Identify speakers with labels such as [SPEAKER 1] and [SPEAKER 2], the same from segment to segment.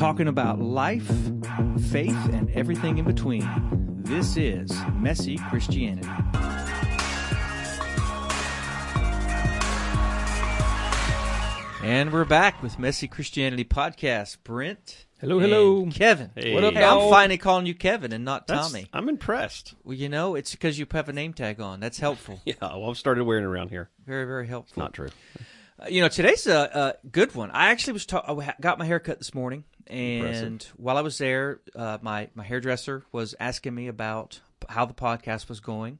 [SPEAKER 1] talking about life, faith, and everything in between. This is Messy Christianity. And we're back with Messy Christianity podcast. Brent.
[SPEAKER 2] Hello, hello.
[SPEAKER 1] Kevin.
[SPEAKER 3] Hey.
[SPEAKER 2] What up,
[SPEAKER 1] Hey, I'm finally calling you Kevin and not
[SPEAKER 3] That's-
[SPEAKER 1] Tommy.
[SPEAKER 3] I'm impressed.
[SPEAKER 1] Well, you know, it's because you have a name tag on. That's helpful.
[SPEAKER 3] Yeah, well, I've started wearing it around here.
[SPEAKER 1] Very, very helpful.
[SPEAKER 3] Not true.
[SPEAKER 1] Uh, you know, today's a, a good one. I actually was ta- I got my hair cut this morning, and
[SPEAKER 3] Impressive.
[SPEAKER 1] while I was there, uh, my my hairdresser was asking me about how the podcast was going,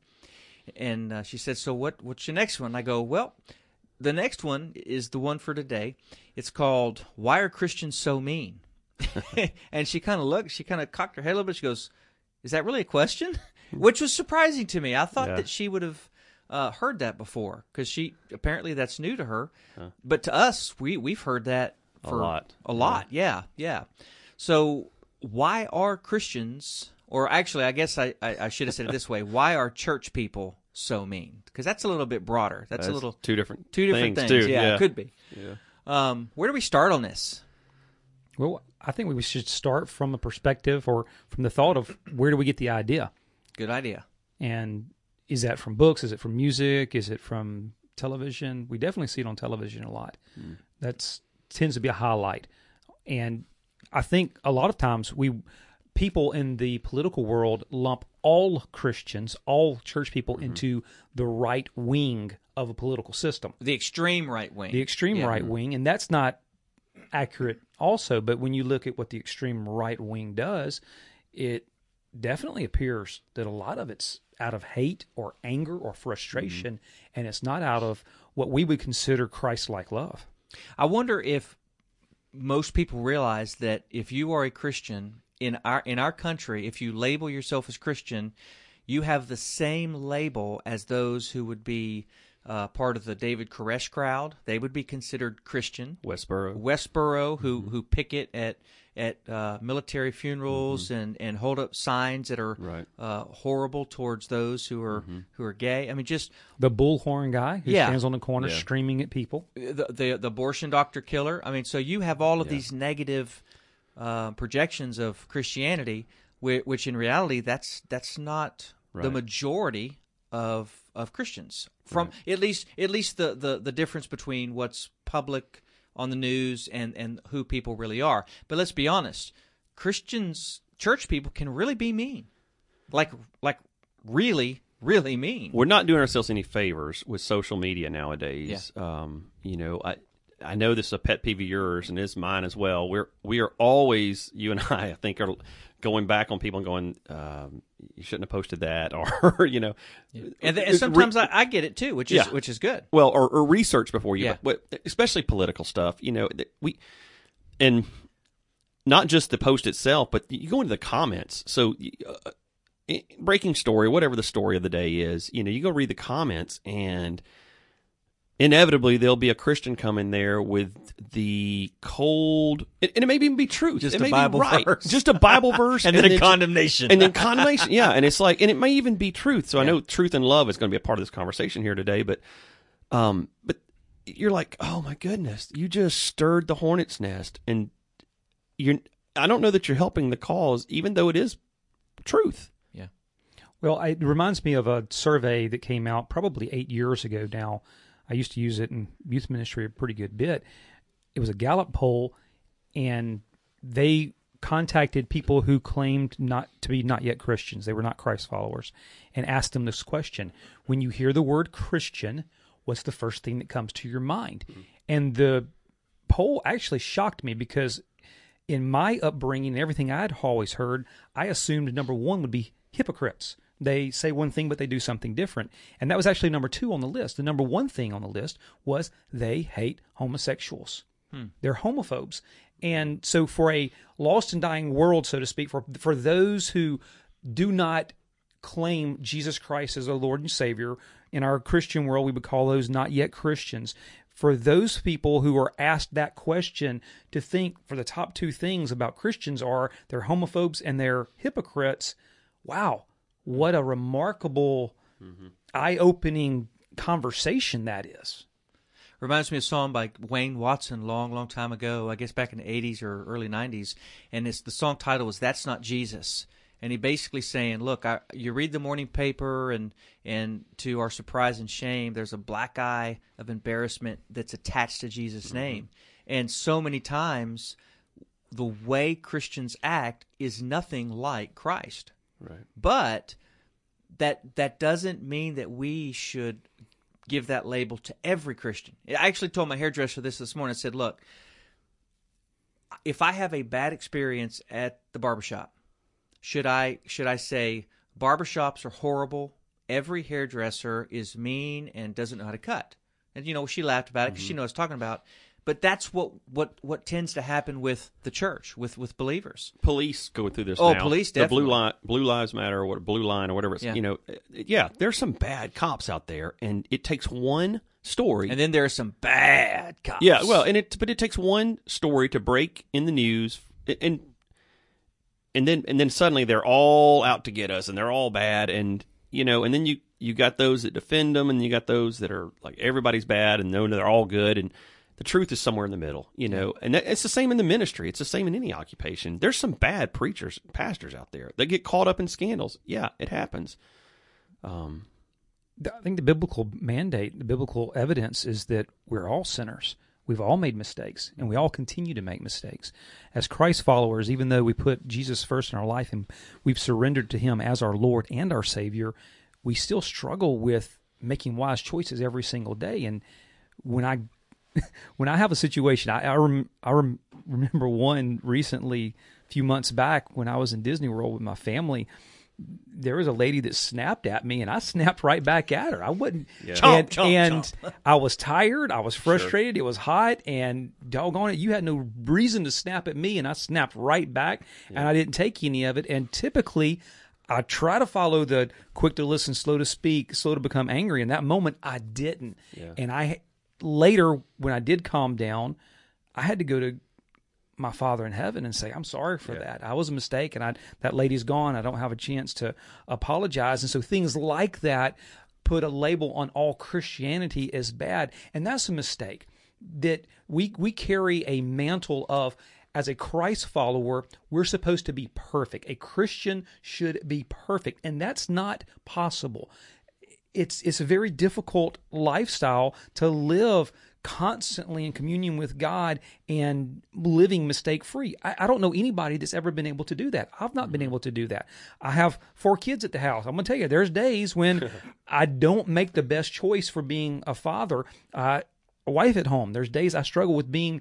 [SPEAKER 1] and uh, she said, "So what? What's your next one?" I go, "Well, the next one is the one for today. It's called Why Are Christians So Mean?" and she kind of looked, she kind of cocked her head a little bit. She goes, "Is that really a question?" Which was surprising to me. I thought
[SPEAKER 3] Yeah.
[SPEAKER 1] that she would have uh, heard that before because she apparently that's new to her. But to us, we we've heard that
[SPEAKER 3] A lot.
[SPEAKER 1] A lot, yeah, yeah. So why are Christians, or actually, I guess I, I, I should have said it this way: Why are church people so mean? Because that's a little bit broader. That's, a little
[SPEAKER 3] two different
[SPEAKER 1] two different things.
[SPEAKER 3] too.
[SPEAKER 1] Yeah, it could be.
[SPEAKER 3] Yeah.
[SPEAKER 1] Um, where do we start on this?
[SPEAKER 2] Well, I think we should start from a perspective or from the thought of where do we get the idea?
[SPEAKER 1] Good idea.
[SPEAKER 2] And is that from books? Is it from music? Is it from television? We definitely see it on television a lot. That's tends to be a highlight. And I think a lot of times we people in the political world lump all Christians, all church people mm-hmm. into the right wing of a political system.
[SPEAKER 1] The extreme right wing.
[SPEAKER 2] the extreme
[SPEAKER 1] Yeah.
[SPEAKER 2] right wing, and that's not accurate also. But when you look at what the extreme right wing does, it definitely appears that a lot of it's out of hate or anger or mm-hmm. frustration, and it's not out of what we would consider Christ-like love.
[SPEAKER 1] I wonder if most people realize that if you are a Christian in our in our country, if you label yourself as Christian, you have the same label as those who would be uh, part of the David Koresh crowd. They would be considered Christian.
[SPEAKER 3] Westboro.
[SPEAKER 1] Westboro, who who picket at at uh, military funerals and, and hold up signs that are
[SPEAKER 3] Right.
[SPEAKER 1] uh, horrible towards those who are who are gay. I mean, just
[SPEAKER 2] The bullhorn guy who
[SPEAKER 1] Yeah.
[SPEAKER 2] stands on the corner
[SPEAKER 3] Yeah.
[SPEAKER 2] screaming at people.
[SPEAKER 1] the, the the abortion doctor killer. I mean, so you have all of these negative uh, projections of Christianity, which, which in reality that's that's not the majority of of Christians. From at least at least the, the the difference between what's public on the news and and who people really are. But let's be honest, Christians, church people can really be mean, like like really really mean.
[SPEAKER 3] We're not doing ourselves any favors with social media nowadays. Um, you know, I I know this is a pet peeve of yours and it's mine as well. We're we are always you and I I think are going back on people and going, um, you shouldn't have posted that, or you know,
[SPEAKER 1] And, th- and sometimes I, I get it too, which is
[SPEAKER 3] Yeah.
[SPEAKER 1] which is good.
[SPEAKER 3] well, or, or research before you,
[SPEAKER 1] Yeah.
[SPEAKER 3] but, but especially political stuff. You know, that we and not just the post itself, but you go into the comments. So, uh, eh, breaking story, whatever the story of the day is, you know, you go read the comments, and inevitably there'll be a Christian come in there with the cold, and and it may even be truth,
[SPEAKER 1] Just
[SPEAKER 3] it
[SPEAKER 1] a
[SPEAKER 3] may be
[SPEAKER 1] Bible
[SPEAKER 3] right.
[SPEAKER 1] verse.
[SPEAKER 3] just a Bible verse,
[SPEAKER 1] and then a condemnation.
[SPEAKER 3] and then condemnation yeah and it's like and it may even be truth so i know truth and love is going to be a part of this conversation here today but um but you're like oh my goodness you just stirred the hornet's nest and you're i don't know that you're helping the cause even though it is truth
[SPEAKER 1] yeah,
[SPEAKER 2] Well, it reminds me of a survey that came out probably eight years ago now. I used to use it in youth ministry a pretty good bit. It was a Gallup poll, and they contacted people who claimed not to be not yet Christians. They were not Christ followers, and asked them this question: When you hear the word Christian, what's the first thing that comes to your mind? Mm-hmm. And the poll actually shocked me because in my upbringing and everything I'd always heard, I assumed number one would be hypocrites. They say one thing, but they do something different. And that was actually number two on the list. The number one thing on the list was they hate homosexuals. Hmm. They're homophobes. And so, for a lost and dying world, so to speak, for, for those who do not claim Jesus Christ as their Lord and Savior, in our Christian world, we would call those not yet Christians. For those people who are asked that question to think for the top two things about Christians are they're homophobes and they're hypocrites, wow, what a remarkable, eye opening conversation that is.
[SPEAKER 1] reminds me of a song by Wayne Watson long, long time ago. I guess back in the '80s or early '90s, and it's the song title was "That's Not Jesus." And he basically saying, "Look, I, you read the morning paper, and and to our surprise and shame, there's a black eye of embarrassment that's attached to Jesus'
[SPEAKER 3] Mm-hmm.
[SPEAKER 1] name, and so many times." The way Christians act is nothing like Christ
[SPEAKER 3] Right.
[SPEAKER 1] but that that doesn't mean that we should give that label to every Christian. I actually told my hairdresser this this morning. I said, "Look, if I have a bad experience at the barbershop, should I should I say barbershops are horrible? Every hairdresser is mean and doesn't know how to cut." And you know, she laughed about it because she mm-hmm. knows what I was talking about. But that's what, what, what tends to happen with the church, with, with believers.
[SPEAKER 3] Police go through this.
[SPEAKER 1] Oh,
[SPEAKER 3] now.
[SPEAKER 1] police
[SPEAKER 3] The blue
[SPEAKER 1] definitely.
[SPEAKER 3] line, blue lives matter, or what blue line, or whatever. It's
[SPEAKER 1] Yeah.
[SPEAKER 3] you know, yeah. There's some bad cops out there, and it takes one story.
[SPEAKER 1] And then there are some bad cops.
[SPEAKER 3] yeah, well, and it but it takes one story to break in the news, and and then and then suddenly they're all out to get us, and they're all bad, and you know, and then you you got those that defend them, and you got those that are like everybody's bad, and no, they're all good, and the truth is somewhere in the middle, you know, and it's the same in the ministry. It's the same in any occupation. There's some bad preachers, pastors out there that get caught up in scandals. Yeah, it happens. Um,
[SPEAKER 2] I think the biblical mandate, the biblical evidence is that we're all sinners. We've all made mistakes, and we all continue to make mistakes. As Christ followers, even though we put Jesus first in our life and we've surrendered to Him as our Lord and our Savior, we still struggle with making wise choices every single day. And when I when I have a situation, I I, rem, I rem, remember one recently, a few months back when I was in Disney World with my family. There was a lady that snapped at me, and I snapped right back at her. I wouldn't,
[SPEAKER 3] Yeah.
[SPEAKER 1] Chomp,
[SPEAKER 2] and,
[SPEAKER 1] chomp,
[SPEAKER 2] and I was tired. I was frustrated. It was hot, and doggone it, you had no reason to snap at me, and I snapped right back, and I didn't take any of it. And typically, I try to follow the quick to listen, slow to speak, slow to become angry. In that moment, I didn't,
[SPEAKER 3] Yeah.
[SPEAKER 2] and I later when I did calm down, I had to go to my father in heaven and say, I'm sorry for that. I was a mistake and I that lady's gone. I don't have a chance to apologize. And so things like that put a label on all Christianity as bad. And that's a mistake. That we we carry a mantle of as a Christ follower, we're supposed to be perfect. A Christian should be perfect, and that's not possible it's it's a very difficult lifestyle to live constantly in communion with God and living mistake free. I, I don't know anybody that's ever been able to do that. I've not been able to do that. I have four kids at the house. I'm gonna tell you, there's days when I don't make the best choice for being a father. Uh, a wife at home. There's days I struggle with being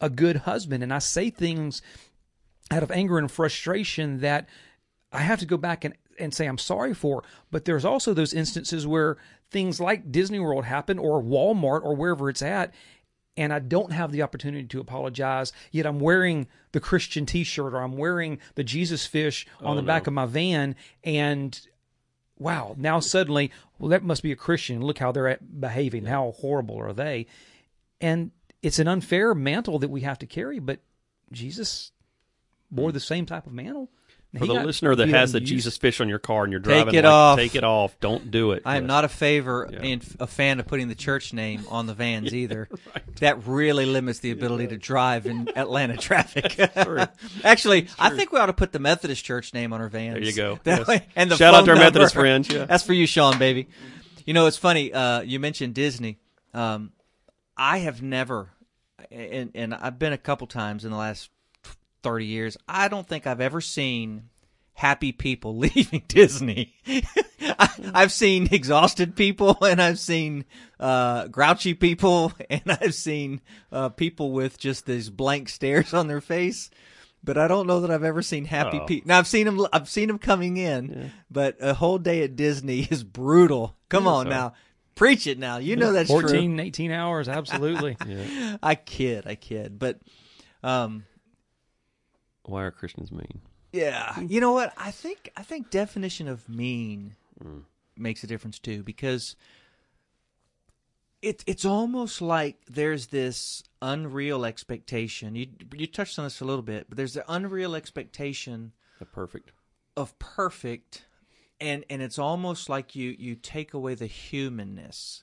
[SPEAKER 2] a good husband, and I say things out of anger and frustration that I have to go back and, and say I'm sorry for. But there's also those instances where things like Disney World happen or Walmart or wherever it's at, and I don't have the opportunity to apologize, yet I'm wearing the Christian t shirt or I'm wearing the Jesus fish on oh, the back of my van, and wow, now suddenly, well, that must be a Christian. Look how they're behaving. How horrible are they? And it's an unfair mantle that we have to carry, but Jesus wore hmm. the same type of mantle.
[SPEAKER 3] For
[SPEAKER 2] He
[SPEAKER 3] the
[SPEAKER 2] got
[SPEAKER 3] listener that has the Jesus fish on your car and you're driving, Take
[SPEAKER 1] it
[SPEAKER 3] like,
[SPEAKER 1] off.
[SPEAKER 3] take it off. Don't do it.
[SPEAKER 1] I am
[SPEAKER 3] Yes.
[SPEAKER 1] not a favor
[SPEAKER 3] Yeah.
[SPEAKER 1] and a fan of putting the church name on the vans either. That really limits the ability to drive in Atlanta traffic. Actually, I think we ought to put the Methodist church name on our vans.
[SPEAKER 3] There you go. Yes.
[SPEAKER 1] way- and the
[SPEAKER 3] Shout out to our
[SPEAKER 1] number.
[SPEAKER 3] Methodist friends, yeah.
[SPEAKER 1] That's for you, Sean, baby. You know, it's funny. Uh, you mentioned Disney. Um, I have never, and, and I've been a couple times in the last thirty years. I don't think I've ever seen happy people leaving Disney. I, I've seen exhausted people, and I've seen uh, grouchy people, and I've seen uh, people with just these blank stares on their face. But I don't know that I've ever seen happy
[SPEAKER 3] Oh.
[SPEAKER 1] people. Now I've seen them. I've seen them coming in, but a whole day at Disney is brutal. Come
[SPEAKER 3] Yeah,
[SPEAKER 1] on
[SPEAKER 3] so-
[SPEAKER 1] now, preach it now. You know that's
[SPEAKER 2] 14, 18 hours, absolutely.
[SPEAKER 1] true. I kid, I kid, but um,
[SPEAKER 3] Why are Christians mean?
[SPEAKER 1] yeah, you know what? I think I think definition of mean mm. makes a difference too because it it's almost like there's this unreal expectation. You you touched on this a little bit, but there's the unreal expectation
[SPEAKER 3] The perfect.
[SPEAKER 1] of perfect and and it's almost like you you take away the humanness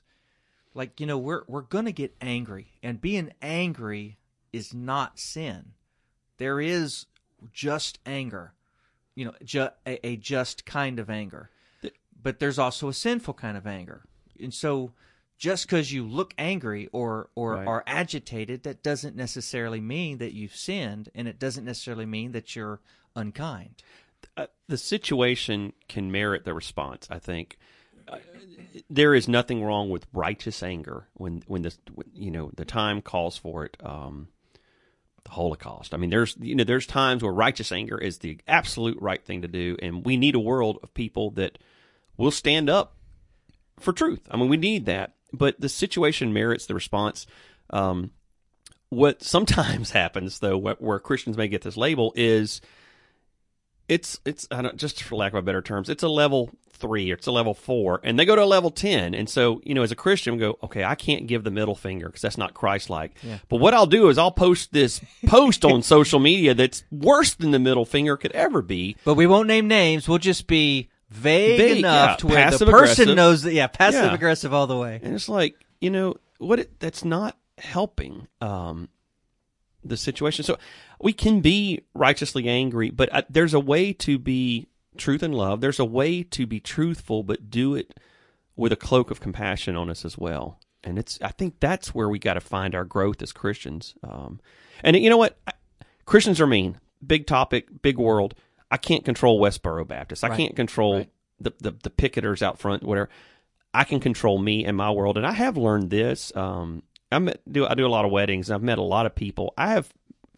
[SPEAKER 1] like you know we're we're going to get angry and being angry is not sin there is just anger you know ju- a, a just kind of anger but there's also a sinful kind of anger and so just because you look angry or or
[SPEAKER 3] Right.
[SPEAKER 1] are agitated that doesn't necessarily mean that you've sinned and it doesn't necessarily mean that you're unkind
[SPEAKER 3] uh, the situation can merit the response. I think uh, there is nothing wrong with righteous anger when when this when, you know the time calls for it. Um, the Holocaust. I mean, there's you know there's times where righteous anger is the absolute right thing to do, and we need a world of people that will stand up for truth. I mean, we need that, but the situation merits the response. Um, what sometimes happens, though, where, where Christians may get this label is it's it's I don't, just for lack of a better terms, it's a level three or it's a level four, and they go to a level ten. And so you know, as a Christian, we go, okay, I can't give the middle finger because that's not Christ-like.
[SPEAKER 1] Yeah.
[SPEAKER 3] But what I'll do is I'll post this post on social media that's worse than the middle finger could ever be.
[SPEAKER 1] But we won't name names. We'll just be vague,
[SPEAKER 3] Vague,
[SPEAKER 1] enough
[SPEAKER 3] yeah,
[SPEAKER 1] to where the person
[SPEAKER 3] aggressive.
[SPEAKER 1] knows that. Yeah, passive
[SPEAKER 3] Yeah.
[SPEAKER 1] aggressive all the way.
[SPEAKER 3] And it's like, you know, what it, that's not helping um, the situation. So we can be righteously angry, but uh, there's a way to be truth and love. There's a way to be truthful, but do it with a cloak of compassion on us as well. And it's, I think that's where we got to find our growth as Christians. Um, and you know what? I- Christians are mean. Big topic, big world. I can't control Westboro Baptist. I
[SPEAKER 1] Right.
[SPEAKER 3] can't control
[SPEAKER 1] Right.
[SPEAKER 3] the, the the picketers out front, whatever. I can control me and my world, and I have learned this. Um, I do I do a lot of weddings. and I've met a lot of people. I have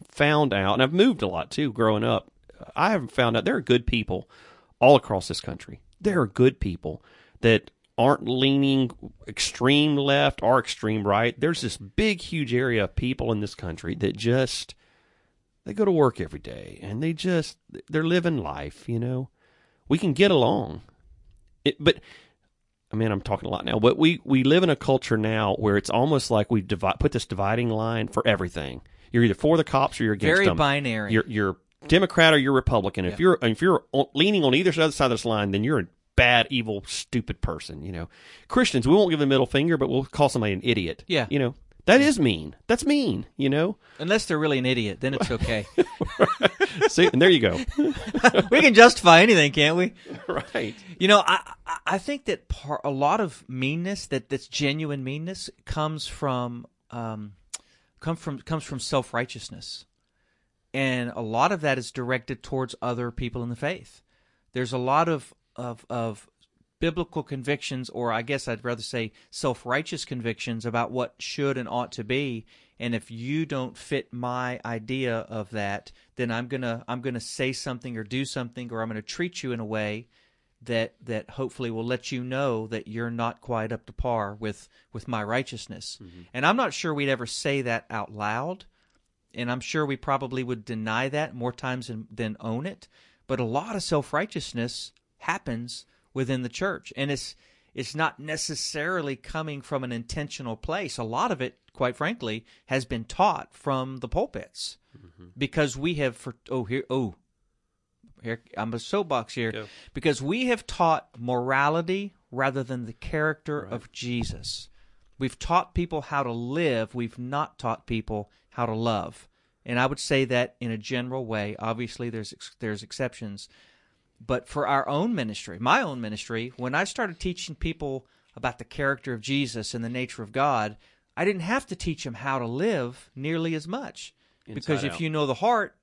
[SPEAKER 3] found out, and I've moved a lot too. Growing up, I have found out there are good people all across this country. There are good people that aren't leaning extreme left or extreme right. There's this big, huge area of people in this country that just they go to work every day and they just they're living life. You know, we can get along. It, but I mean, I'm talking a lot now, but we, we live in a culture now where it's almost like we've put this dividing line for everything. You're either for the cops or you're against
[SPEAKER 1] Very
[SPEAKER 3] them.
[SPEAKER 1] binary.
[SPEAKER 3] You're you're Democrat or you're Republican. If you're if you're leaning on either side of this line, then you're a bad, evil, stupid person. You know, Christians we won't give the middle finger, but we'll call somebody an idiot.
[SPEAKER 1] Yeah.
[SPEAKER 3] you know that is mean. That's mean. You know.
[SPEAKER 1] Unless they're really an idiot, then it's okay.
[SPEAKER 3] See, and there you go.
[SPEAKER 1] we can justify anything, can't we?
[SPEAKER 3] right.
[SPEAKER 1] You know, I I- think that par, a lot of meanness that that's genuine meanness comes from um, come from comes from self righteousness, and a lot of that is directed towards other people in the faith. There's a lot of of of biblical convictions, or I guess I'd rather say self righteous convictions about what should and ought to be. And if you don't fit my idea of that, then I'm gonna I'm gonna say something or do something, or I'm gonna treat you in a way that that hopefully will let you know that you're not quite up to par with with my righteousness. Mm-hmm. And I'm not sure we'd ever say that out loud, and I'm sure we probably would deny that more times than, than own it. But a lot of self righteousness happens within the church, and it's it's not necessarily coming from an intentional place. A lot of it, quite frankly, has been taught from the pulpits mm-hmm. because we have for oh here oh here I'm a soapbox here
[SPEAKER 3] Go.
[SPEAKER 1] because we have taught morality rather than the character of Jesus. We've taught people how to live, we've not taught people how to love. And I would say that in a general way. Obviously there's there's exceptions. But for our own ministry, my own ministry, when I started teaching people about the character of Jesus and the nature of God, I didn't have to teach them how to live nearly as much. because if
[SPEAKER 3] out.
[SPEAKER 1] you know the heart,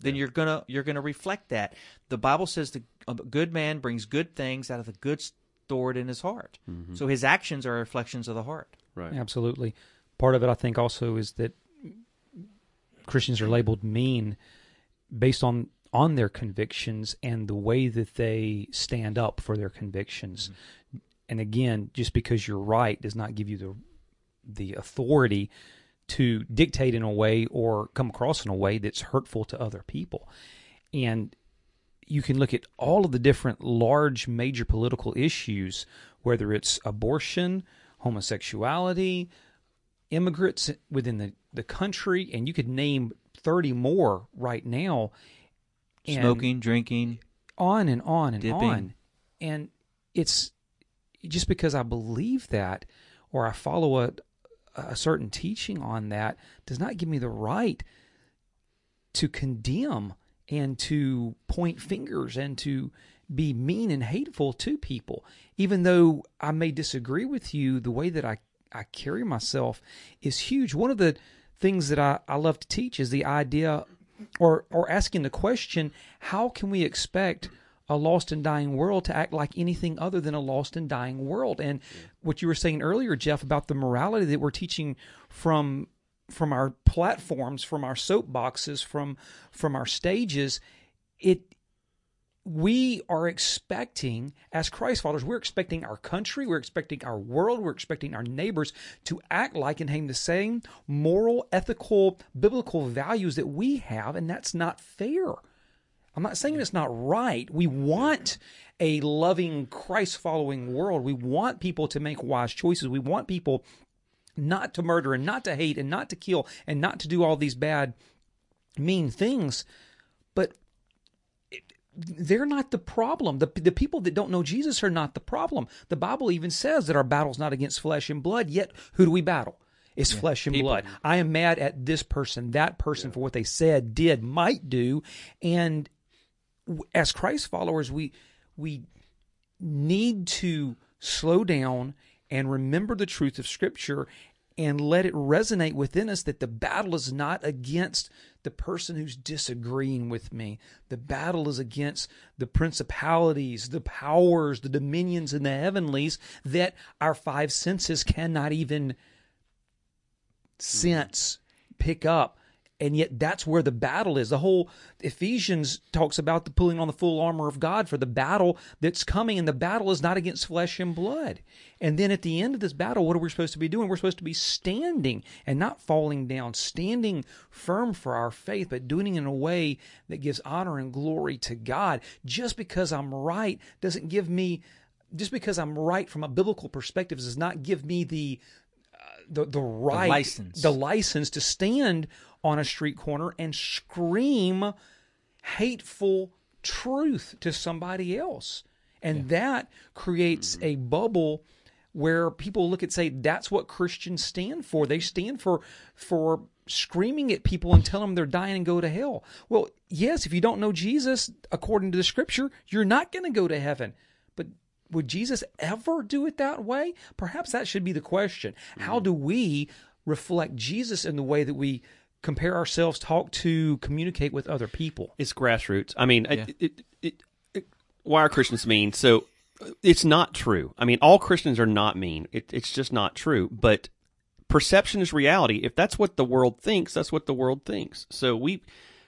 [SPEAKER 1] then you're gonna you're gonna reflect that. The Bible says the a good man brings good things out of the good stored in his heart. Mm-hmm. So his actions are reflections of the heart.
[SPEAKER 3] Right.
[SPEAKER 2] Absolutely. Part of it, I think, also is that Christians are labeled mean based on on their convictions and the way that they stand up for their convictions. Mm-hmm. And again, just because you're right does not give you the the authority to dictate in a way or come across in a way that's hurtful to other people. And you can look at all of the different large major political issues, whether it's abortion, homosexuality, immigrants within the, the country, and you could name 30 more right now.
[SPEAKER 1] Smoking, drinking.
[SPEAKER 2] on and on and
[SPEAKER 1] Dipping.
[SPEAKER 2] on. And it's just because I believe that or I follow a a certain teaching on that does not give me the right to condemn and to point fingers and to be mean and hateful to people. Even though I may disagree with you, the way that I, I carry myself is huge. One of the things that I, I love to teach is the idea or or asking the question, how can we expect a lost and dying world to act like anything other than a lost and dying world? And what you were saying earlier, Jeff, about the morality that we're teaching from from our platforms, from our soapboxes, from from our stages, it we are expecting, as Christ followers, we're expecting our country, we're expecting our world, we're expecting our neighbors to act like and hang the same moral, ethical, biblical values that we have, and that's not fair. I'm not saying it's not right. We want a loving, Christ following world. We want people to make wise choices. We want people not to murder and not to hate and not to kill and not to do all these bad, mean things. They're not the problem. The, the people that don't know Jesus are not the problem. The Bible even says that our battle's not against flesh and blood, yet who do we battle? It's yeah, flesh and people. blood. I am mad at this person, that person yeah. for what they said, did, might do. And as Christ followers, we we need to slow down and remember the truth of Scripture and let it resonate within us that the battle is not against the person who's disagreeing with me. The battle is against the principalities, the powers, the dominions in the heavenlies that our five senses cannot even sense, mm-hmm. pick up and yet that's where the battle is. The whole Ephesians talks about the pulling on the full armor of God for the battle that's coming, and the battle is not against flesh and blood. And then at the end of this battle, what are we supposed to be doing? We're supposed to be standing and not falling down, standing firm for our faith, but doing it in a way that gives honor and glory to God. Just because I'm right doesn't give me just because I'm right from a biblical perspective does not give me the uh, the the right
[SPEAKER 1] the license.
[SPEAKER 2] the license to stand on a street corner and scream hateful truth to somebody else. And yeah. that creates mm-hmm. a bubble where people look at say that's what Christians stand for. They stand for for screaming at people and telling them they're dying and go to hell. Well, yes, if you don't know Jesus according to the scripture, you're not going to go to heaven. But would Jesus ever do it that way? Perhaps that should be the question. Mm-hmm. How do we reflect Jesus in the way that we compare ourselves, talk to, communicate with other people?
[SPEAKER 3] It's grassroots. I mean, yeah. it, it, it, why are Christians mean? So it's not true. I mean, all Christians are not mean. it's just not true. But perception is reality. If that's what the world thinks, that's what the world thinks. So we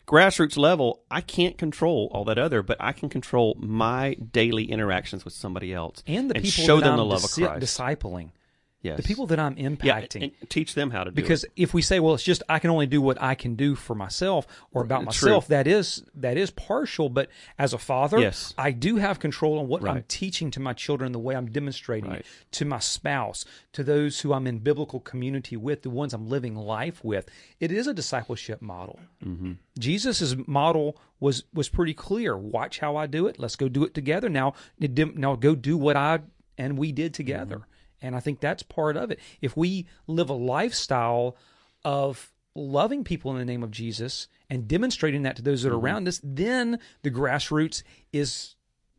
[SPEAKER 3] grassroots level, I can't control all that other, but I can control my daily interactions with somebody else
[SPEAKER 2] and the
[SPEAKER 3] and
[SPEAKER 2] people
[SPEAKER 3] show them
[SPEAKER 2] I'm
[SPEAKER 3] the love
[SPEAKER 2] dis-
[SPEAKER 3] of Christ,
[SPEAKER 2] discipling.
[SPEAKER 3] Yes.
[SPEAKER 2] The people that I'm impacting.
[SPEAKER 3] Yeah, teach them how to do
[SPEAKER 2] because
[SPEAKER 3] it.
[SPEAKER 2] if we say, well, it's just I can only do what I can do for myself or about myself, that is that is partial. But as a father,
[SPEAKER 3] yes.
[SPEAKER 2] I do have control on what
[SPEAKER 3] right.
[SPEAKER 2] I'm teaching to my children, the way I'm demonstrating
[SPEAKER 3] right.
[SPEAKER 2] it to my spouse, to those who I'm in biblical community with, the ones I'm living life with. It is a discipleship model.
[SPEAKER 3] Mm-hmm.
[SPEAKER 2] Jesus's model was was pretty clear. Watch how I do it. Let's go do it together. Now, now go do what I and we did together. Mm-hmm. And I think that's part of it. If we live a lifestyle of loving people in the name of Jesus and demonstrating that to those that are mm-hmm. around us, then the grassroots is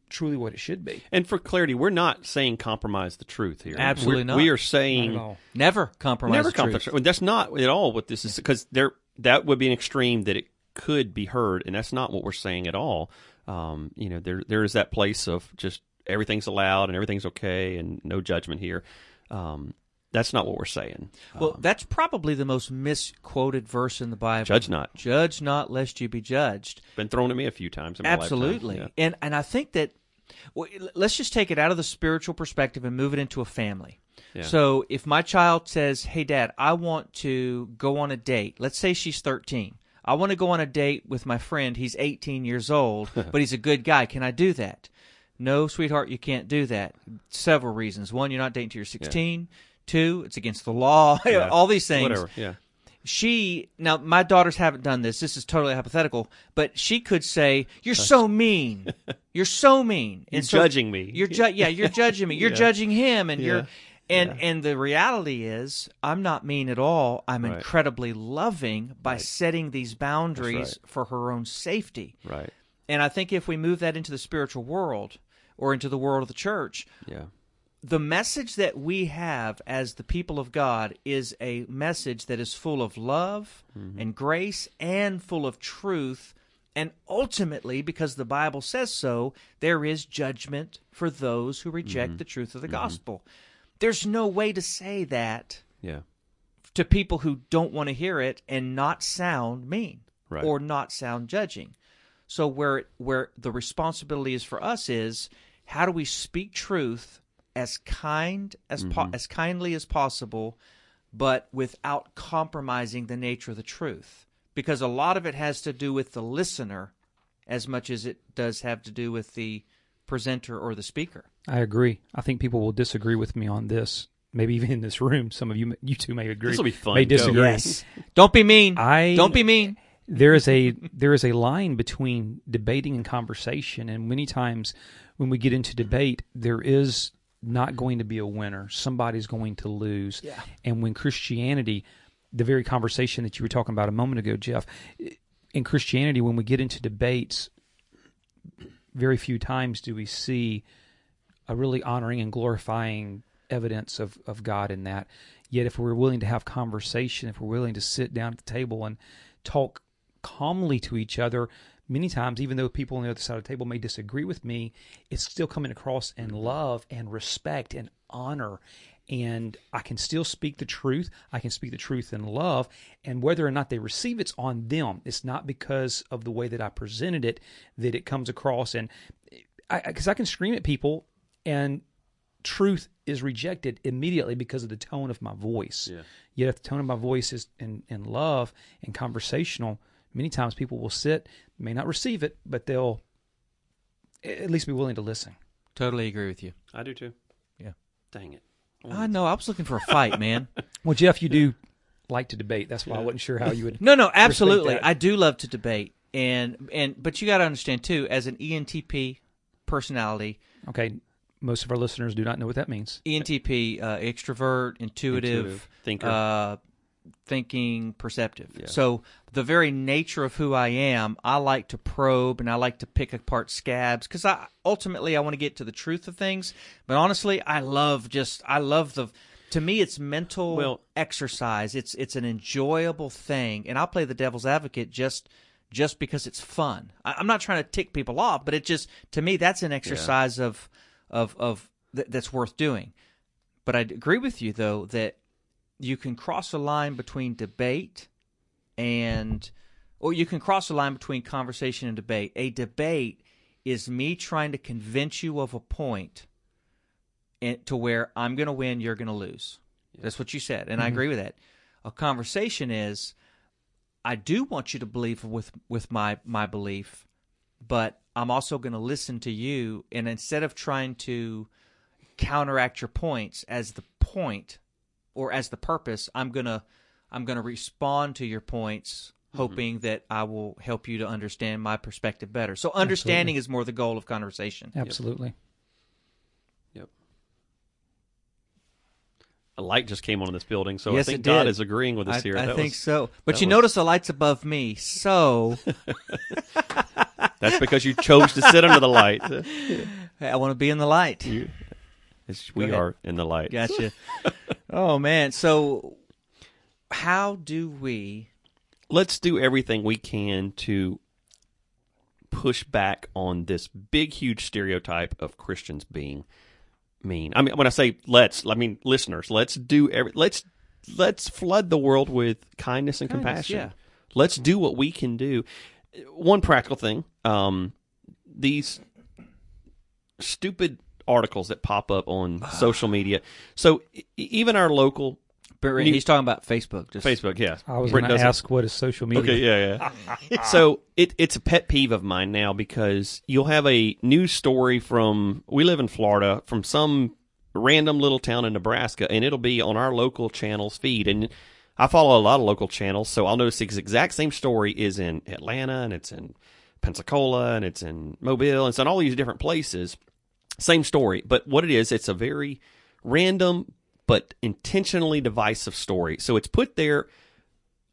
[SPEAKER 2] truly what it should be.
[SPEAKER 3] And for clarity, we're not saying compromise the truth here.
[SPEAKER 1] Absolutely
[SPEAKER 3] we're,
[SPEAKER 1] not.
[SPEAKER 3] We are saying
[SPEAKER 1] never compromise.
[SPEAKER 3] Never
[SPEAKER 1] the
[SPEAKER 3] compromise.
[SPEAKER 1] truth.
[SPEAKER 3] That's not at all what this is because there that would be an extreme that it could be heard, and that's not what we're saying at all. Um, you know, there there is that place of just everything's allowed and everything's okay and no judgment here. Um, that's not what we're saying.
[SPEAKER 1] Well,
[SPEAKER 3] um,
[SPEAKER 1] that's probably the most misquoted verse in the Bible.
[SPEAKER 3] Judge not.
[SPEAKER 1] Judge not, lest you be judged.
[SPEAKER 3] Been thrown at me a few times.
[SPEAKER 1] Absolutely,
[SPEAKER 3] yeah.
[SPEAKER 1] and and I think that well, let's just take it out of the spiritual perspective and move it into a family.
[SPEAKER 3] Yeah.
[SPEAKER 1] So if my child says, "Hey, Dad, I want to go on a date," let's say she's thirteen. I want to go on a date with my friend. He's 18 years old, but he's a good guy. Can I do that? No, sweetheart, you can't do that. Several reasons. One, you're not dating till you're 16. Yeah. Two, it's against the law.
[SPEAKER 3] Yeah.
[SPEAKER 1] All these things.
[SPEAKER 3] Whatever. Yeah.
[SPEAKER 1] She now, my daughters haven't done this. This is totally hypothetical, but she could say, "You're so mean. You're so mean.
[SPEAKER 3] You're
[SPEAKER 1] so
[SPEAKER 3] judging me.
[SPEAKER 1] You're ju- yeah. You're judging me. You're
[SPEAKER 3] Yeah.
[SPEAKER 1] judging him, and you're." And
[SPEAKER 3] Yeah.
[SPEAKER 1] and the reality is, I'm not mean at all. I'm
[SPEAKER 3] Right.
[SPEAKER 1] incredibly loving by
[SPEAKER 3] Right.
[SPEAKER 1] setting these boundaries
[SPEAKER 3] right.
[SPEAKER 1] for her own safety.
[SPEAKER 3] Right.
[SPEAKER 1] And I think if we move that into the spiritual world or into the world of the church,
[SPEAKER 3] Yeah.
[SPEAKER 1] the message that we have as the people of God is a message that is full of love mm-hmm. and grace and full of truth. And ultimately, because the Bible says so, there is judgment for those who reject mm-hmm. the truth of the mm-hmm. gospel. There's no way to say that
[SPEAKER 3] Yeah.
[SPEAKER 1] to people who don't want to hear it and not sound mean
[SPEAKER 3] Right.
[SPEAKER 1] or not sound judging. So where where the responsibility is for us is how do we speak truth as kind as po- mm-hmm. as kindly as possible, but without compromising the nature of the truth, because a lot of it has to do with the listener as much as it does have to do with the presenter or the speaker.
[SPEAKER 2] I agree. I think people will disagree with me on this. Maybe even in this room, some of you, you two may agree.
[SPEAKER 3] This'll be fun.
[SPEAKER 2] May disagree.
[SPEAKER 1] Yes. Don't be mean.
[SPEAKER 2] I
[SPEAKER 1] Don't be mean.
[SPEAKER 2] There is a there is a line between debating and conversation, and many times when we get into mm-hmm. debate, there is not going to be a winner. Somebody's going to lose.
[SPEAKER 1] Yeah.
[SPEAKER 2] And when Christianity, the very conversation that you were talking about a moment ago, Jeff, in Christianity, when we get into debates, very few times do we see a really honoring and glorifying evidence of, of God in that. Yet, if we're willing to have conversation, if we're willing to sit down at the table and talk calmly to each other, many times, even though people on the other side of the table may disagree with me, it's still coming across in mm-hmm. love and respect and honor. And I can still speak the truth. I can speak the truth in love. And whether or not they receive it's on them. It's not because of the way that I presented it that it comes across. And because I, can scream at people and truth is rejected immediately because of the tone of my voice.
[SPEAKER 3] Yeah.
[SPEAKER 2] Yet if the tone of my voice is in, in love and conversational, many times people will sit, may not receive it, but they'll at least be willing to listen.
[SPEAKER 1] Totally agree with you.
[SPEAKER 3] I do too.
[SPEAKER 1] Yeah.
[SPEAKER 3] Dang it.
[SPEAKER 1] I know. I was looking for a fight, man.
[SPEAKER 2] Well, Jeff, you do like to debate. That's why I wasn't sure how you would.
[SPEAKER 1] No, no, absolutely.
[SPEAKER 2] that.
[SPEAKER 1] I do love to debate, and and but you got to understand too, as an ENTP personality,
[SPEAKER 2] Okay, most of our listeners do not know what that means.
[SPEAKER 1] ENTP, uh, extrovert, intuitive,
[SPEAKER 3] Intuitive, thinker.
[SPEAKER 1] uh, thinking, perceptive.
[SPEAKER 3] Yeah.
[SPEAKER 1] So the very nature of who I am, I like to probe and I like to pick apart scabs because I ultimately I want to get to the truth of things. But honestly, I love just I love the. To me, it's mental
[SPEAKER 3] Well-
[SPEAKER 1] exercise. It's it's an enjoyable thing, and I'll play the devil's advocate just just because it's fun. I, I'm not trying to tick people off, but it just to me that's an exercise of of of th- that's worth doing. But I agree with you though that you can cross a line between debate and or you can cross a line between conversation and debate. A debate is me trying to convince you of a point and, to where I'm going to win, you're going to lose. That's what you said, and I mm-hmm. agree with that. A conversation is I do want you to believe with with my my belief, but I'm also going to listen to you and instead of trying to counteract your points as the point or as the purpose, I'm going to I'm going to respond to your points mm-hmm. hoping that I will help you to understand my perspective better. So understanding is more the goal of conversation.
[SPEAKER 2] Absolutely.
[SPEAKER 3] Yep. A light just came on in this building, so
[SPEAKER 1] Yes,
[SPEAKER 3] I think
[SPEAKER 1] it
[SPEAKER 3] God is agreeing with us
[SPEAKER 1] I,
[SPEAKER 3] here.
[SPEAKER 1] I
[SPEAKER 3] That
[SPEAKER 1] think
[SPEAKER 3] was-
[SPEAKER 1] so. But you
[SPEAKER 3] was-
[SPEAKER 1] notice the light's above me. So
[SPEAKER 3] That's because you chose to sit under the light.
[SPEAKER 1] Hey, I want to be in the light.
[SPEAKER 3] It's- we
[SPEAKER 1] ahead.
[SPEAKER 3] are in the light.
[SPEAKER 1] Gotcha. oh man. So how do we
[SPEAKER 3] Let's do everything we can to push back on this big, huge stereotype of Christians being mean. I mean, when I say let's, I mean listeners. Let's do every. Let's let's flood the world with kindness and
[SPEAKER 1] Kindness,
[SPEAKER 3] compassion.
[SPEAKER 1] yeah.
[SPEAKER 3] Let's do what we can do. One practical thing: um, these stupid articles that pop up on ah. social media. So e- even our local
[SPEAKER 1] but
[SPEAKER 3] You-
[SPEAKER 1] he's talking about Facebook. Just
[SPEAKER 3] Facebook, yeah,
[SPEAKER 2] I was
[SPEAKER 3] Britt
[SPEAKER 2] going to ask what is social media.
[SPEAKER 3] Okay, yeah, yeah. so it it's a pet peeve of mine now because you'll have a news story from we live in Florida from some random little town in Nebraska, and it'll be on our local channel's feed. And I follow a lot of local channels, so I'll notice the exact same story is in Atlanta, and it's in Pensacola, and it's in Mobile, and it's in all these different places. Same story, but what it is, it's a very random but intentionally divisive story. So it's put there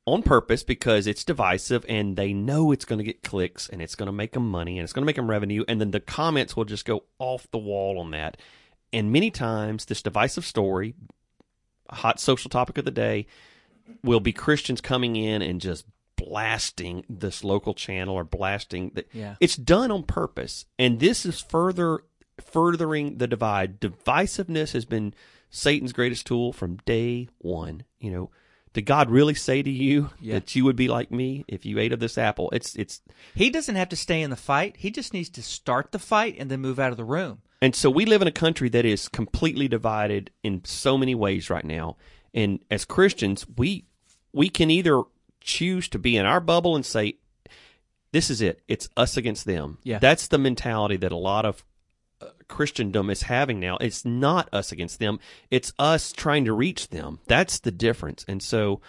[SPEAKER 3] on purpose because it's divisive and they know it's going to get clicks and it's going to make them money and it's going to make them revenue. And then the comments will just go off the wall on that. And many times, this divisive story, a hot social topic of the day, will be Christians coming in and just blasting this local channel or blasting the,
[SPEAKER 1] Yeah.
[SPEAKER 3] it's done on purpose and this is further furthering the divide divisiveness has been satan's greatest tool from day one you know did god really say to you
[SPEAKER 1] Yeah.
[SPEAKER 3] that you would be like me if you ate of this apple it's it's
[SPEAKER 1] He doesn't have to stay in the fight. He just needs to start the fight and then move out of the room.
[SPEAKER 3] And so we live in a country that is completely divided in so many ways right now. And as Christians, we we can either choose to be in our bubble and say, "This is it. It's us against them."
[SPEAKER 1] Yeah.
[SPEAKER 3] that's the mentality that a lot of Christendom is having now. It's not us against them. It's us trying to reach them. That's the difference. And so,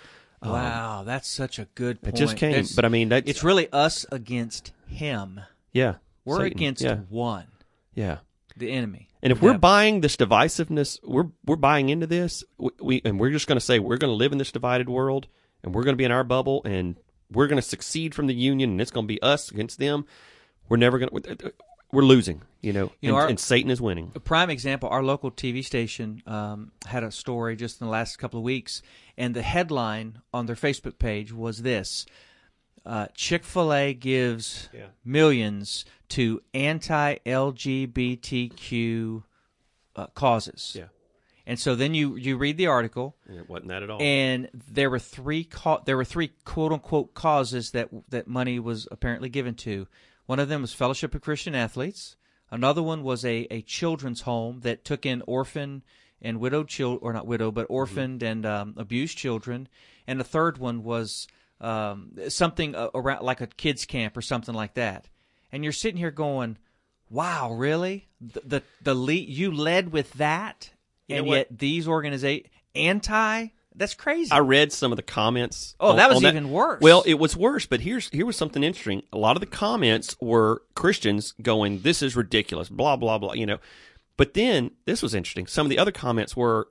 [SPEAKER 3] um,
[SPEAKER 1] Wow, that's such a good point.
[SPEAKER 3] it just came.
[SPEAKER 1] That's-
[SPEAKER 3] but I mean, that's
[SPEAKER 1] it's really us against him.
[SPEAKER 3] yeah.
[SPEAKER 1] We're
[SPEAKER 3] Satan.
[SPEAKER 1] against
[SPEAKER 3] yeah,
[SPEAKER 1] one,
[SPEAKER 3] yeah.
[SPEAKER 1] the enemy.
[SPEAKER 3] And if
[SPEAKER 1] The
[SPEAKER 3] we're buying this divisiveness, we're we're buying into this. We, we and we're just going to say we're going to live in this divided world, and we're going to be in our bubble, and we're going to succeed from the union, and it's going to be us against them. We're never going to. We're losing, you know,
[SPEAKER 1] You know,
[SPEAKER 3] and,
[SPEAKER 1] our-
[SPEAKER 3] and Satan is winning.
[SPEAKER 1] A prime example, our local TV station um, had a story just in the last couple of weeks, and the headline on their Facebook page was this uh, Chick fil A gives
[SPEAKER 3] Yeah.
[SPEAKER 1] millions to anti LGBTQ uh, causes.
[SPEAKER 3] Yeah,
[SPEAKER 1] And so then you, you read the article,
[SPEAKER 3] and it wasn't that at all.
[SPEAKER 1] and there were three ca- there were three quote unquote causes that that money was apparently given to. One of them was Fellowship of Christian Athletes. Another one was a, a children's home that took in orphan and widowed children, or not widow, but orphaned and um, abused children. And the third one was um, something around like a kids camp or something like that. And you're sitting here going, "Wow, really? The the, the lead, you led with that,
[SPEAKER 3] You
[SPEAKER 1] and
[SPEAKER 3] know
[SPEAKER 1] yet these organizations anti? That's crazy."
[SPEAKER 3] I read some of the comments.
[SPEAKER 1] Oh,
[SPEAKER 3] on-
[SPEAKER 1] that was even worse.
[SPEAKER 3] Well, it was worse, but here's here was something interesting. A lot of the comments were Christians going, "This is ridiculous," blah blah blah, you know. But then this was interesting. Some of the other comments were,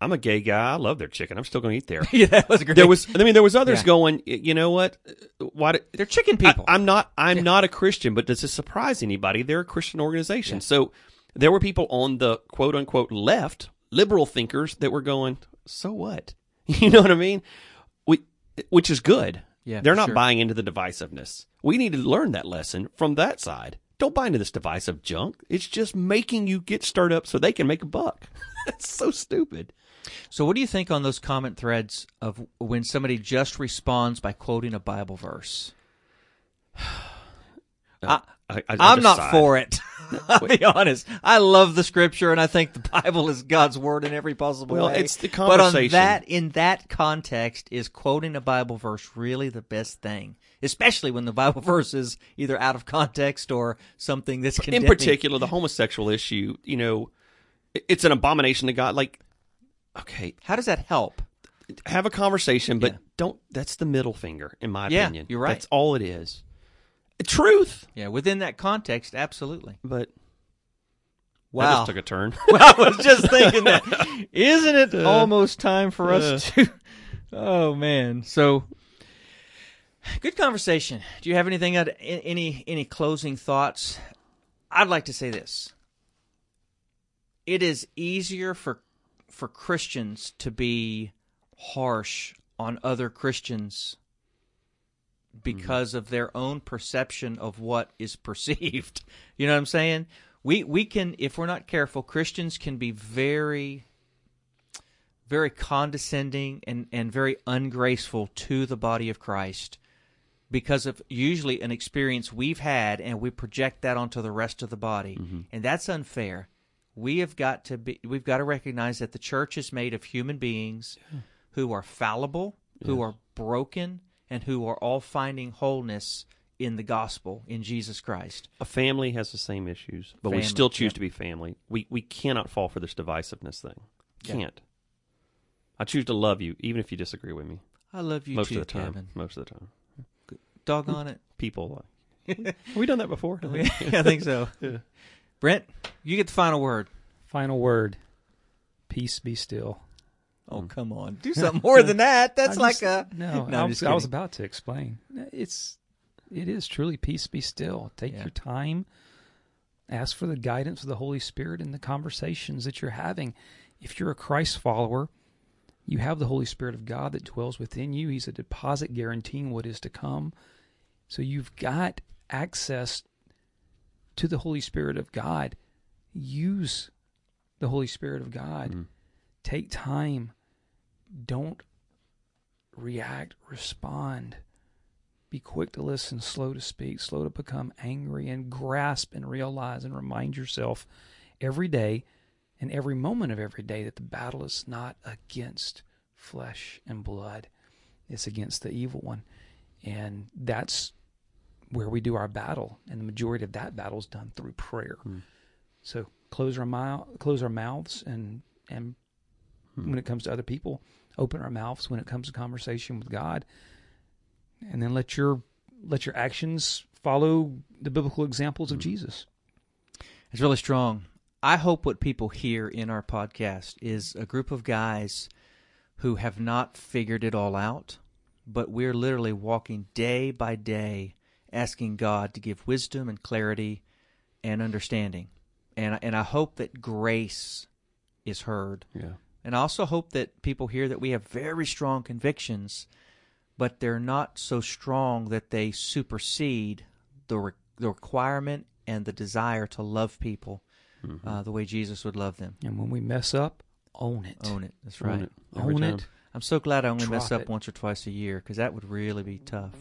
[SPEAKER 3] "I'm a gay guy. I love their chicken. I'm still going to eat there."
[SPEAKER 1] yeah, that was great.
[SPEAKER 3] there was, I mean, there was others
[SPEAKER 1] Yeah.
[SPEAKER 3] going, "You know what? Why?"
[SPEAKER 1] They're chicken people.
[SPEAKER 3] I, am not. I'm not a Christian, but does this surprise anybody? They're a Christian organization. So there were people on the quote unquote left, liberal thinkers that were going, "So what?" You know what I mean? We, which is good.
[SPEAKER 1] Yeah,
[SPEAKER 3] they're not
[SPEAKER 1] sure.
[SPEAKER 3] buying into the divisiveness. We need to learn that lesson from that side. Don't buy into this divisive junk. It's just making you get stirred up so they can make a buck. That's so stupid.
[SPEAKER 1] so, what do you think on those comment threads of when somebody just responds by quoting a Bible verse? I, I'm not for it. I'll be honest. I love the scripture, and I think the Bible is God's word in every possible
[SPEAKER 3] Well,
[SPEAKER 1] way.
[SPEAKER 3] it's the conversation.
[SPEAKER 1] But on that, in that context, is quoting a Bible verse really the best thing? Especially when the Bible verse is either out of context or something that's
[SPEAKER 3] in particular the homosexual issue you know it's an abomination to god like okay
[SPEAKER 1] How does that help?
[SPEAKER 3] have a conversation but
[SPEAKER 1] Yeah.
[SPEAKER 3] don't that's the middle finger in my
[SPEAKER 1] Yeah,
[SPEAKER 3] opinion
[SPEAKER 1] you're right.
[SPEAKER 3] that's all it is truth
[SPEAKER 1] Yeah, within that context, absolutely.
[SPEAKER 3] but that
[SPEAKER 1] Wow.
[SPEAKER 3] just took a turn well,
[SPEAKER 1] I was just thinking that. Isn't it
[SPEAKER 3] Uh,
[SPEAKER 1] almost time for us to? Oh man! So, good conversation. Do you have anything? uh, Any any closing thoughts? I'd like to say this. It is easier for for Christians to be harsh on other Christians Mm-hmm. because of their own perception of what is perceived. You know what I'm saying? We we can if we're not careful, Christians can be very very condescending and, and very ungraceful to the body of Christ because of usually an experience we've had and we project that onto the rest of the body. Mm-hmm. And that's unfair. We have got to be we've got to recognize that the church is made of human beings who are fallible, who are broken, and who are all finding wholeness in the gospel in Jesus Christ.
[SPEAKER 3] a family has the same issues but we still choose
[SPEAKER 1] yep.
[SPEAKER 3] to be family we we cannot fall for this divisiveness thing can't i choose to love you even if you disagree with me
[SPEAKER 1] I love you
[SPEAKER 3] most
[SPEAKER 1] too,
[SPEAKER 3] of the time
[SPEAKER 1] Kevin.
[SPEAKER 3] most of the time
[SPEAKER 1] Doggone it.
[SPEAKER 3] people like have we done that before
[SPEAKER 1] yeah, I think so. Brent, you get the final word.
[SPEAKER 2] Final word. Peace be still.
[SPEAKER 1] Oh, come on. Do something more than that. That's like
[SPEAKER 2] just-
[SPEAKER 1] a.
[SPEAKER 2] no.
[SPEAKER 1] No,
[SPEAKER 2] I, was, I was about to explain. It's it is truly peace be still. Take
[SPEAKER 1] Yeah.
[SPEAKER 2] your time. Ask for the guidance of the Holy Spirit in the conversations that you're having. If you're a Christ follower, you have the Holy Spirit of God that dwells within you. He's a deposit guaranteeing what is to come. So you've got access to the Holy Spirit of God. Use the Holy Spirit of God.
[SPEAKER 3] Mm.
[SPEAKER 2] Take time. Don't react, respond. Be quick to listen, slow to speak, slow to become angry, and grasp and realize and remind yourself every day and every moment of every day that the battle is not against flesh and blood, it's against the evil one. And that's where we do our battle. And the majority of that battle is done through prayer.
[SPEAKER 3] Hmm.
[SPEAKER 2] So close our mouth, close our mouths, and and when it comes to other people, open our mouths when it comes to conversation with God, and then let your let your actions follow the biblical examples of mm-hmm. Jesus.
[SPEAKER 1] It's really strong. I hope what people hear in our podcast is a group of guys who have not figured it all out, but we're literally walking day by day asking God to give wisdom and clarity and understanding. And and I hope that grace is heard.
[SPEAKER 3] Yeah.
[SPEAKER 1] And I also hope that people hear that we have very strong convictions, but they're not so strong that they supersede the, re- the requirement and the desire to love people
[SPEAKER 3] Mm-hmm.
[SPEAKER 1] uh, the way Jesus would love them.
[SPEAKER 2] And when we mess up, own it.
[SPEAKER 1] Own it. That's
[SPEAKER 3] Own
[SPEAKER 1] right.
[SPEAKER 3] it
[SPEAKER 2] Own it.
[SPEAKER 1] I'm so glad I only mess up
[SPEAKER 2] it.
[SPEAKER 1] once or twice a year because that would really be tough.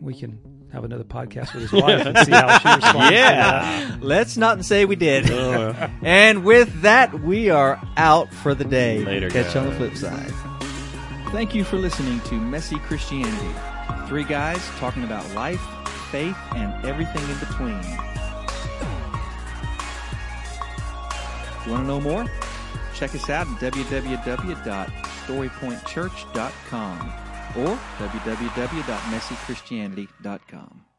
[SPEAKER 2] We can have another podcast with his wife and see how she responds. that.
[SPEAKER 1] Let's not say we did.
[SPEAKER 3] Oh,
[SPEAKER 1] and with that, we are out for the day.
[SPEAKER 3] Later,
[SPEAKER 1] Catch you on the flip side. Thank you for listening to Messy Christianity. Three guys talking about life, faith, and everything in between. You want to know more? Check us out at www.storypointchurch.com or www.messychristianity.com.